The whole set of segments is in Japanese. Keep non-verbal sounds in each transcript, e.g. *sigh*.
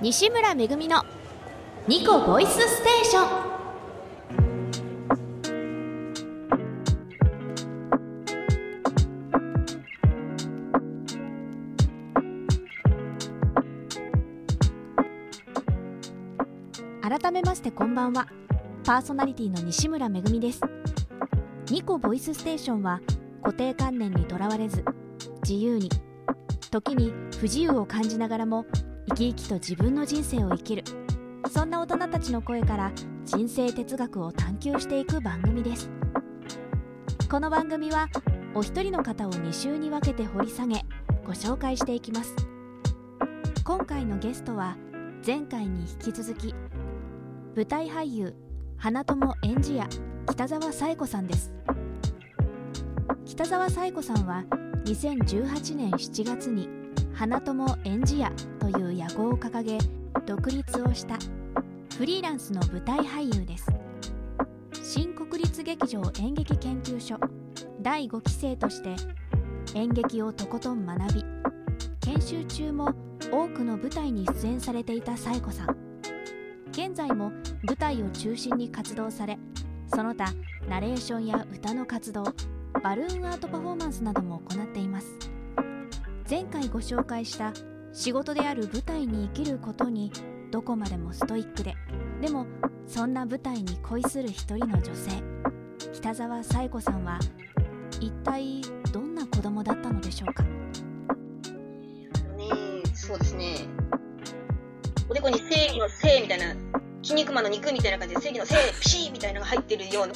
西村めぐみのニコボイスステーション。改めましてこんばんは。パーソナリティの西村めぐみです。ニコボイスステーションは固定観念にとらわれず自由に時に不自由を感じながらも生き生きと自分の人生を生きる。そんな大人たちの声から人生哲学を探求していく番組です。この番組はお一人の方を2週に分けて掘り下げご紹介していきます。今回のゲストは前回に引き続き舞台俳優花友演じ屋北沢紗恵子さんです。北沢紗恵子さんは2018年7月に花友演じ屋という野号を掲げ独立をしたフリーランスの舞台俳優です。新国立劇場演劇研究所第5期生として演劇をとことん学び研修中も多くの舞台に出演されていた紗子さん。現在も舞台を中心に活動されその他ナレーションや歌の活動バルーンアートパフォーマンスなども行っています。前回ご紹介した仕事である舞台に生きることにどこまでもストイックででもそんな舞台に恋する一人の女性北沢紗恵子さんは一体どんな子供だったのでしょうか？ねそうですね。おでこに正義の正みたいな、筋肉マンの肉みたいな感じで正義の正、ピシーみたいなのが入ってるような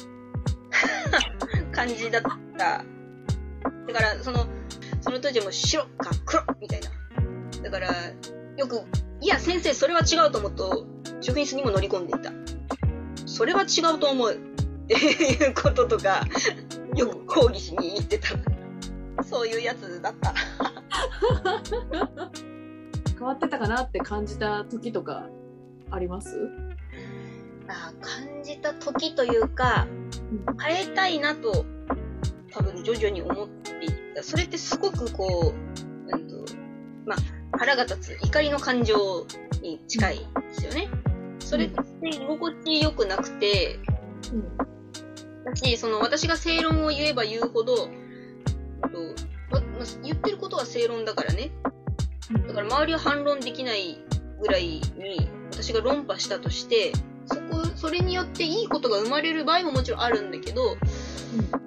*laughs* 感じだった。だから、その、その当時はもう白か黒みたいな。だから、よく、いや先生それは違うと思うと、職員室にも乗り込んでいた。それは違うと思う。*laughs* っていうこととか、よく抗議しに行ってた。そういうやつだった。*laughs* 変わってたかなって感じた時とかあります？あ感じた時というか、変えたいなと、多分徐々に思ってい。それってすごくこう、うんと、まあ、腹が立つ、怒りの感情に近いですよね。それって居心地良くなくて、うんだし、その私が正論を言えば言うほど、まま言ってることは正論だからね。だから周りは反論できないぐらいに私が論破したとして、そこ、それによっていいことが生まれる場合ももちろんあるんだけど、なんか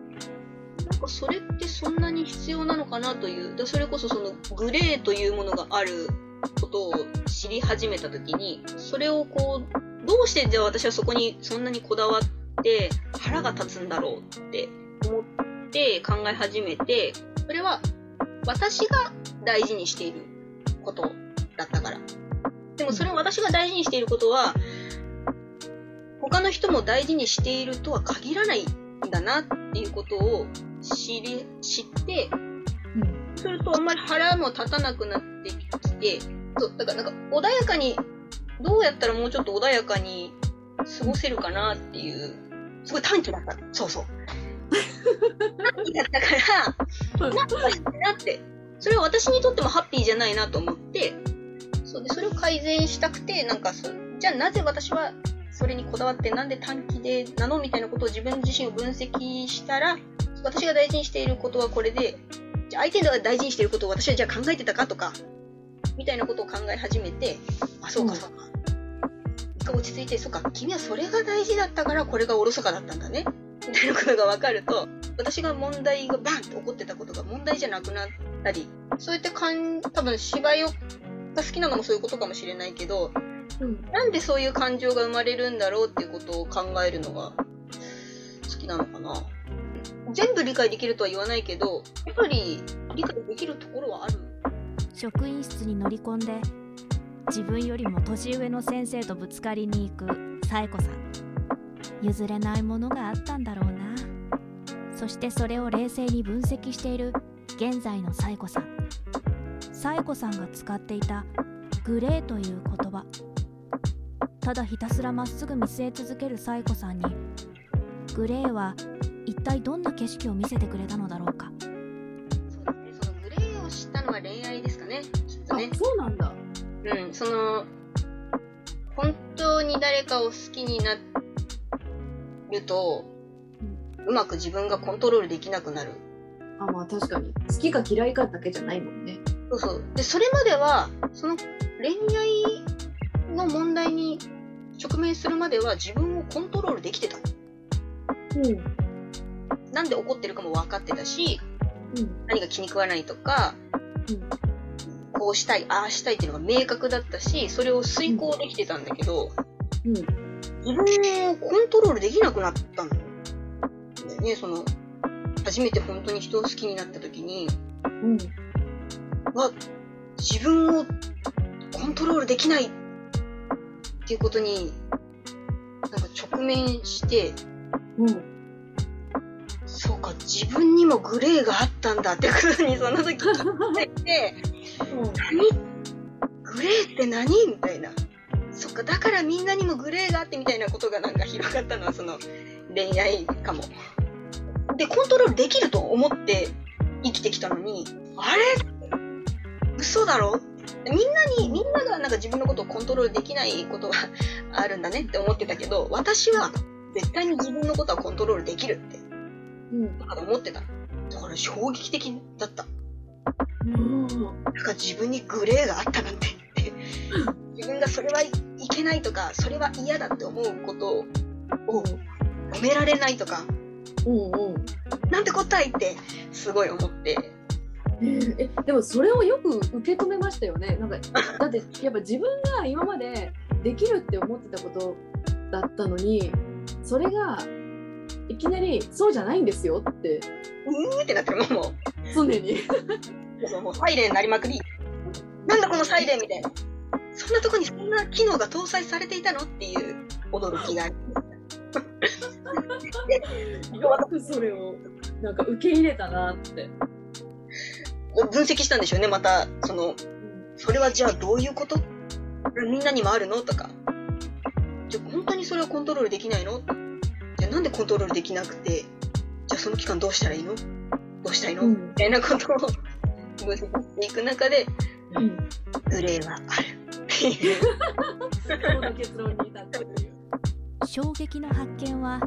それってそんなに必要なのかなという、だそれこそそのグレーというものがあることを知り始めたときに、それをこう、どうしてじゃあ私はそこにそんなにこだわって腹が立つんだろうって思って考え始めて、それは私が大事にしていることだったから。でもそれを私が大事にしていることは、他の人も大事にしているとは限らないんだなっていうことを知り、知って、するとあんまり腹も立たなくなってきて、そう、だからなんか穏やかに、どうやったらもうちょっと穏やかに過ごせるかなっていう、すごい短期だった。そうそう。短期だったから、なんとかしなって。それは私にとってもハッピーじゃないなと思って、そうで、それを改善したくて、なんかそ、じゃあなぜ私はそれにこだわって、なんで短期でなの？みたいなことを自分自身を分析したら、私が大事にしていることはこれで、じゃあ相手が大事にしていることを私はじゃあ考えてたかとか、みたいなことを考え始めて、あ、そうかそうか。一回落ち着いて、そうか、君はそれが大事だったからこれがおろそかだったんだね。みたいなことが分かると、私が問題がバンって起こってたことが問題じゃなくなったり、そういった感多分芝居をが好きなのもそういうことかもしれないけど、うんなんでそういう感情が生まれるんだろうっていうことを考えるのが好きなのかな。全部理解できるとは言わないけど、やっぱり理解できるところはある。職員室に乗り込んで自分よりも年上の先生とぶつかりに行く紗恵子さん。譲れないものがあったんだろうな。そしてそれを冷静に分析している現在の紗恵子さん。紗恵子さんが使っていたグレーという言葉。ただひたすらまっすぐ見据え続ける紗恵子さんにグレーは一体どんな景色を見せてくれたのだろうか？そうですね。そのグレーを知ったのは恋愛ですかね。きっとあね。そうなんだうん、その、に誰かを好きになると、うまく自分がコントロールできなくなる。あまあ確かに好きか嫌いかだけじゃないもんね。そうそう。で、それまでは、その恋愛の問題に直面するまでは自分をコントロールできてた。うんなんで怒ってるかも分かってたし、うん。何が気に食わないとか、こうしたい、ああしたいっていうのが明確だったし、それを遂行できてたんだけど、うん。自分をコントロールできなくなったんだよね。その、初めて本当に人を好きになった時に、うん。わ、自分をコントロールできないっていうことに、なんか直面して、うんそうか、自分にもグレーがあったんだってことにその時気づいて、何グレーって何みたいな。そっか、だからみんなにもグレーがあってみたいなことがなんか広がったのはその恋愛かも。で、コントロールできると思って生きてきたのに、あれ？嘘だろ？みんなに、みんながなんか自分のことをコントロールできないことがあるんだねって思ってたけど、私は絶対に自分のことはコントロールできるって、うんだから思ってた。だから衝撃的だった。うんなんか自分にグレーがあったなんてって。自分がそれはいいけないとか、それは嫌だって思うことを止められないとか、うんうんなんてこったいってすごい思って。えでもそれをよく受け止めましたよねなんかだってやっぱ自分が今までできるって思ってたことだったのにそれがいきなりそうじゃないんですよってうーってなってるもう。常にもうサイレン鳴りまくり。なんだこのサイレンみたいな。そんなとこにそんな機能が搭載されていたのっていう驚きがある。よくそれをなんか受け入れたなって、分析したんでしょうね、また、その、それはじゃあどういうこと？みんなにもあるの？とか。じゃあ本当にそれをコントロールできないの？じゃあなんでコントロールできなくて、じゃあその期間どうしたらいいの？どうしたいの、うん。みたいなことを分析していく中で、うん、グレーはあるっていう。その結論に至ったという。衝撃の発見は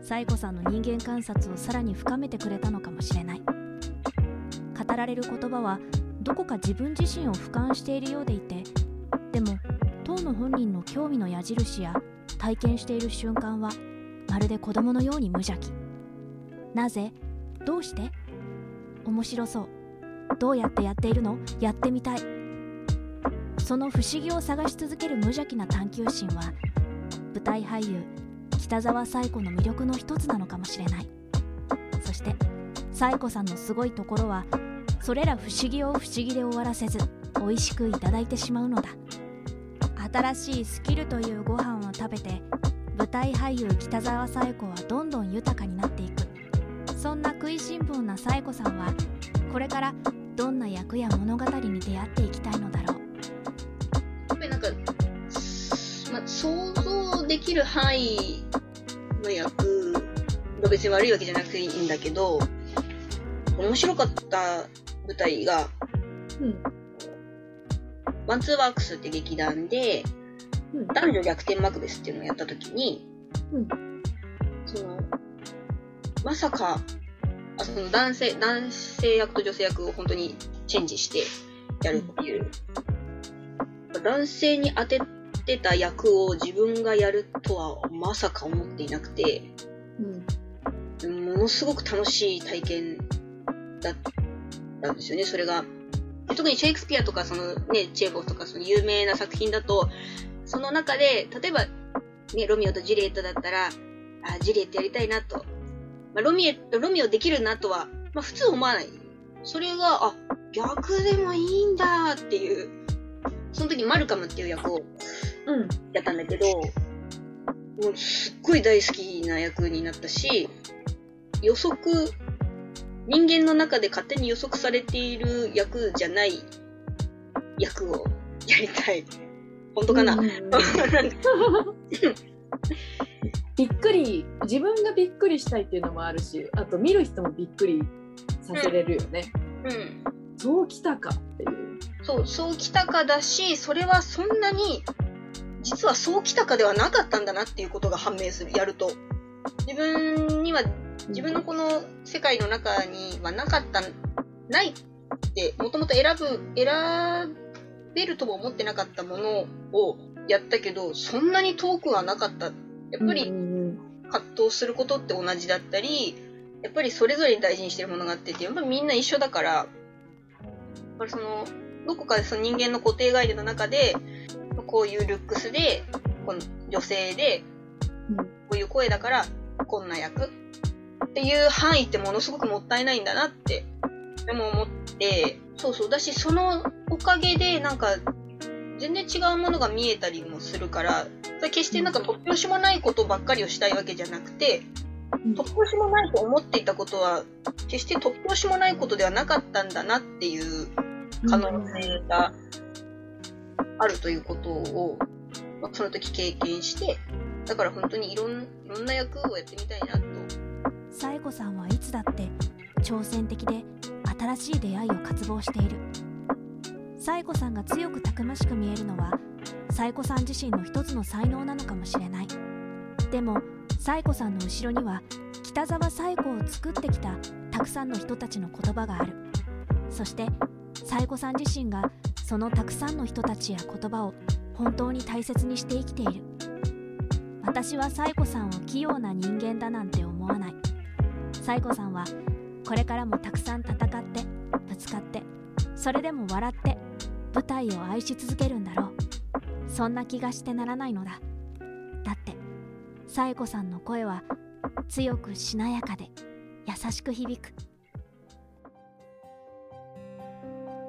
サイコさんの人間観察をさらに深めてくれたのかもしれない。語られる言葉はどこか自分自身を俯瞰しているようでいてでも当の本人の興味の矢印や体験している瞬間はまるで子供のように無邪気。なぜ？どうして？面白そう。どうやってやっているの？やってみたい。その不思議を探し続ける無邪気な探求心は舞台俳優北沢サイコの魅力の一つなのかもしれない。そしてサイコさんのすごいところはそれら不思議を不思議で終わらせず美味しくいただいてしまうのだ。新しいスキルというご飯を食べて舞台俳優北沢サイコはどんどん豊かになっていく。そんな食いしん坊なサイコさんはこれからどんな役や物語に出会っていきたいのだろう。やっぱりなんか、まあ、想像できる範囲の役が別に悪いわけじゃなくていいんだけど、面白かった舞台が、うん。ワンツーワークスって劇団で、うん。男女逆転マクベスっていうのをやったときに、うん。その、まさか、あその男性、男性役と女性役を本当にチェンジしてやるっていう、男性に当ててた役を自分がやるとはまさか思っていなくて、うんものすごく楽しい体験だったんですよね、それが。で特にシェイクスピアとか、そのね、チェーホフとか、その有名な作品だと、その中で、例えば、ね、ロミオとジュリエットだったら、あ、ジュリエットやりたいなと。まあ、ロミエット、ロミオできるなとは、まあ普通思わない。それが、あ、逆でもいいんだっていう、その時マルカムっていう役をうんやったんだけど、もうすっごい大好きな役になったし、予測、人間の中で勝手に予測されている役じゃない役をやりたい。本当かな、うんうんうん。*laughs* *laughs* びっくり。自分がびっくりしたいっていうのもあるしあと見る人もびっくりさせれるよね、うん。そうきたかっていう。そう、そうきたかだし、それはそんなに実はそうきたかではなかったんだなっていうことが判明する、やると。自分には、自分のこの世界の中にはなかった、ないって、もともと選ぶ、選べるとも思ってなかったものをやったけど、そんなに遠くはなかった。やっぱり、葛藤することって同じだったり、やっぱりそれぞれに大事にしてるものがあってて、やっぱりみんな一緒だから、やっぱりその、どこかでその人間の固定概念の中で、こういうルックスで、この女性で、こういう声だから、こんな役っていう範囲ってものすごくもったいないんだなって、でも思って、そうそう。だし、そのおかげで、なんか、全然違うものが見えたりもするから、決してなんか突拍子もないことばっかりをしたいわけじゃなくて、突拍子もないと思っていたことは、決して突拍子もないことではなかったんだなっていう可能性があるということを、まあ、その時経験して、だから本当にいろんいろんな役をやってみたいなと。サエコさんはいつだって挑戦的で新しい出会いを渇望している。サエコさんが強くたくましく見えるのは、サエコさん自身の一つの才能なのかもしれない。でも、サエコさんの後ろには、北沢サエコを作ってきたたくさんの人たちの言葉がある。そして、サエコさん自身がそのたくさんの人たちや言葉を本当に大切にして生きている私はサイコさんを器用な人間だなんて思わないサイコさんはこれからもたくさん戦ってぶつかってそれでも笑って舞台を愛し続けるんだろう。そんな気がしてならないのだ。だってサイコさんの声は強くしなやかで優しく響く。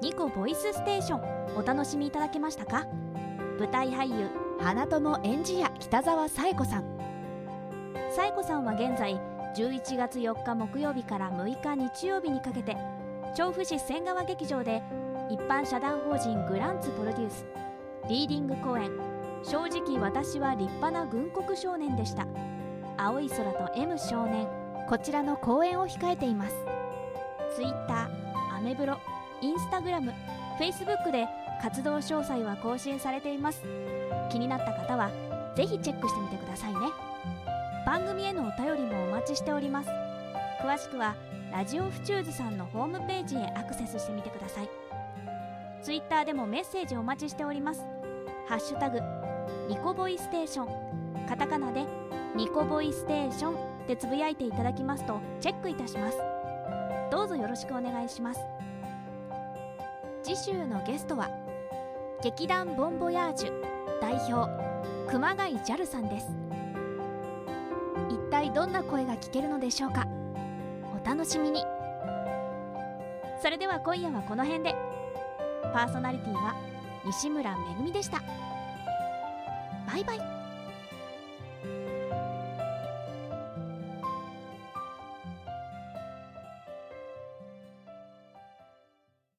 ニコボイスステーションお楽しみいただけましたか？舞台俳優花友エンジ屋北沢紗恵子さん。紗恵子さんは現在11月4日木曜日から6日日曜日にかけて調布市仙川劇場で一般社団法人グランツプロデュースリーディング公演「正直私は立派な軍国少年でした」青い空と M 少年こちらの公演を控えています Twitter アメブロインスタグラム、フェイスブックで活動詳細は更新されています。気になった方はぜひチェックしてみてくださいね。番組へのお便りもお待ちしております。詳しくはラジオフチューズさんのホームページへアクセスしてみてください。Twitter でもメッセージお待ちしております。ハッシュタグ、ニコボイステーション、カタカナでニコボイステーションでつぶやいていただきますとチェックいたします。どうぞよろしくお願いします。次週のゲストは劇団ボンボヤージュ代表熊谷 JAL さんです一体どんな声が聞けるのでしょうか？お楽しみにそれでは今夜はこの辺でパーソナリティは西村めぐみでした。バイバイ。